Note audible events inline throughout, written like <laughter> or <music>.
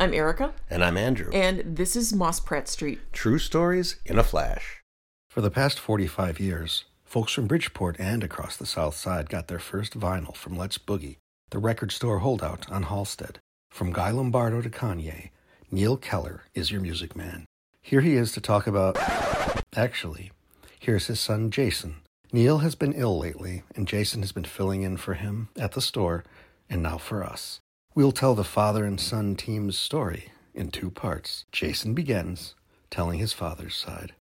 I'm Erica. And I'm Andrew. And this is Mospratt Street. True stories in a flash. For the past 45 years, folks from Bridgeport and across the South Side got their first vinyl from Let's Boogie, the record store holdout on Halsted. From Guy Lombardo to Kanye, Neal Keller is your music man. Here he is to talk about. Actually, here's his son Jason. Neal has been ill lately, and Jason has been filling in for him at the store and now for us. We'll tell the father and son team's story in two parts. Jason begins telling his father's side.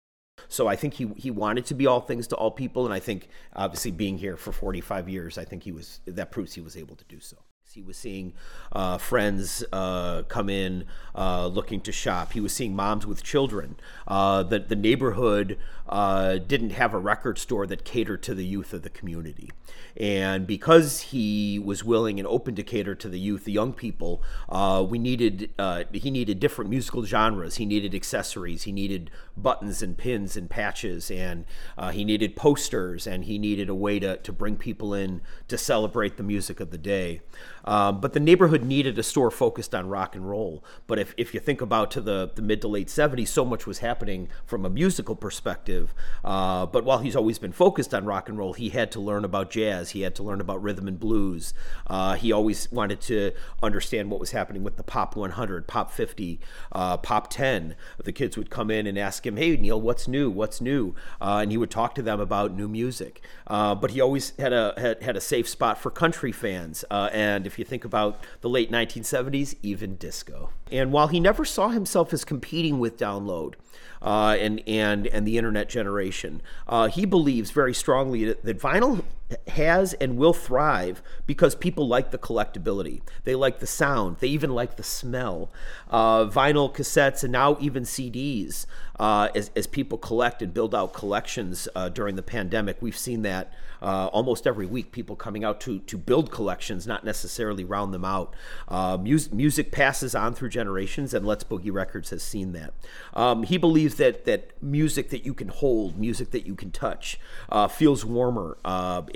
So I think he he wanted to be all things to all people, and I think obviously being here for 45 years, I think he was that proves he was able to do so. He was seeing uh, friends uh, come in uh, looking to shop. He was seeing moms with children. Uh, the, the neighborhood uh, didn't have a record store that catered to the youth of the community. And because he was willing and open to cater to the youth, the young people, uh, we needed he needed different musical genres. He needed accessories. He needed buttons and pins and patches, and he needed posters, and he needed a way to, to bring people in to celebrate the music of the day. Um, but the neighborhood needed a store focused on rock and roll. But if, if you think about to the, the mid to late 70s, so much was happening from a musical perspective. Uh, but while he's always been focused on rock and roll, he had to learn about jazz. He had to learn about rhythm and blues. Uh, he always wanted to understand what was happening with the Pop 100, Pop 50, uh, Pop 10. The kids would come in and ask him, Hey, Neal, what's new? What's new? Uh, and he would talk to them about new music. Uh, but he always had a, had, had a safe spot for country fans. And if you think about the late 1970s, even disco. And while he never saw himself as competing with download, uh, and and and the internet generation. Uh, he believes very strongly that, that, vinyl has and will thrive because people like the collectability. They like the sound. They even like the smell. Uh, vinyl cassettes and now even CDs. Uh, as, as people collect and build out collections uh, during the pandemic, we've seen that uh, almost every week. People coming out to to build collections, not necessarily round them out. music music passes on through generations, and Let's Boogie Records has seen that. Um, he believes that that music that you can hold, music that you can touch, uh, feels warmer.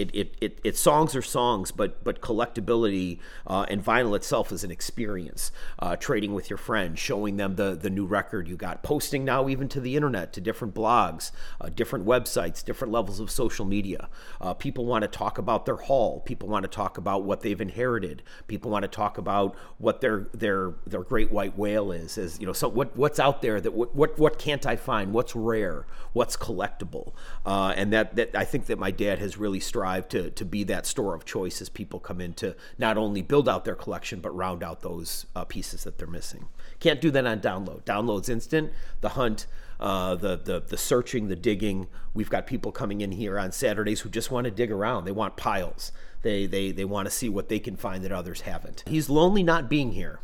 It, it, it, it, songs are songs, but but collectability uh, and vinyl itself is an experience. Uh, trading with your friends, showing them the the new record you got, posting now even to the internet, to different blogs, uh, different websites, different levels of social media. Uh, people want to talk about their haul. People want to talk about what they've inherited. People want to talk about what their their their great white whale is. As you know, so what what's out there that what what, what can't I find? What's rare? What's collectible? Uh, and that that I think that my dad has really strived to to be that store of choice as people come in to not only build out their collection but round out those uh, pieces that they're missing. Can't do that on download. Download's instant. The hunt. Uh, the, the the searching, the digging. We've got people coming in here on Saturdays who just want to dig around. They want piles. They they they want to see what they can find that others haven't. He's lonely not being here.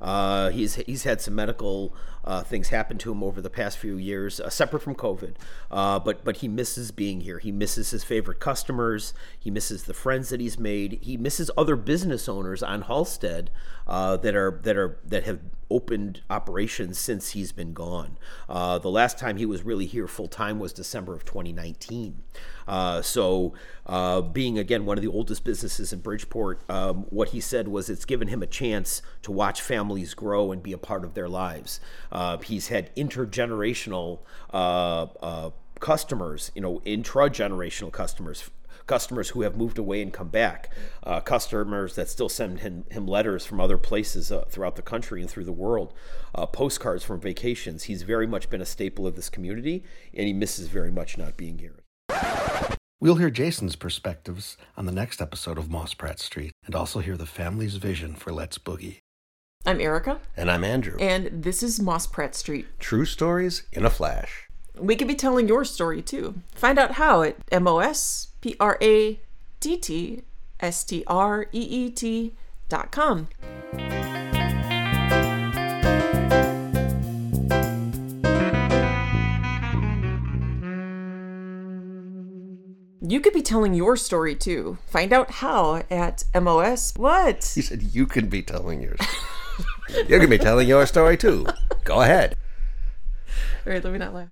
Uh, he's he's had some medical uh, things happen to him over the past few years, uh, separate from COVID. Uh, but but he misses being here. He misses his favorite customers. He misses the friends that he's made. He misses other business owners on Halsted uh, that are that are that have opened operations since he's been gone. Uh, the last time he was really here full time was December of 2019. Uh, so, uh, being again one of the oldest businesses in Bridgeport, um, what he said was it's given him a chance to watch families grow and be a part of their lives. Uh, he's had intergenerational uh, uh, customers, you know, intra-generational customers customers who have moved away and come back, uh, customers that still send him, him letters from other places uh, throughout the country and through the world, uh, postcards from vacations. He's very much been a staple of this community, and he misses very much not being here. We'll hear Jason's perspectives on the next episode of Mospratt Street and also hear the family's vision for Let's Boogie. I'm Erica. And I'm Andrew. And this is Mospratt Street. True stories in a flash. We could be telling your story too. Find out how at M O S P R A T T S T R E E T dot com. You could be telling your story too. Find out how at MOS. What? You said you could be telling yours. <laughs> you could be telling your story too. Go ahead. All right, let me not laugh.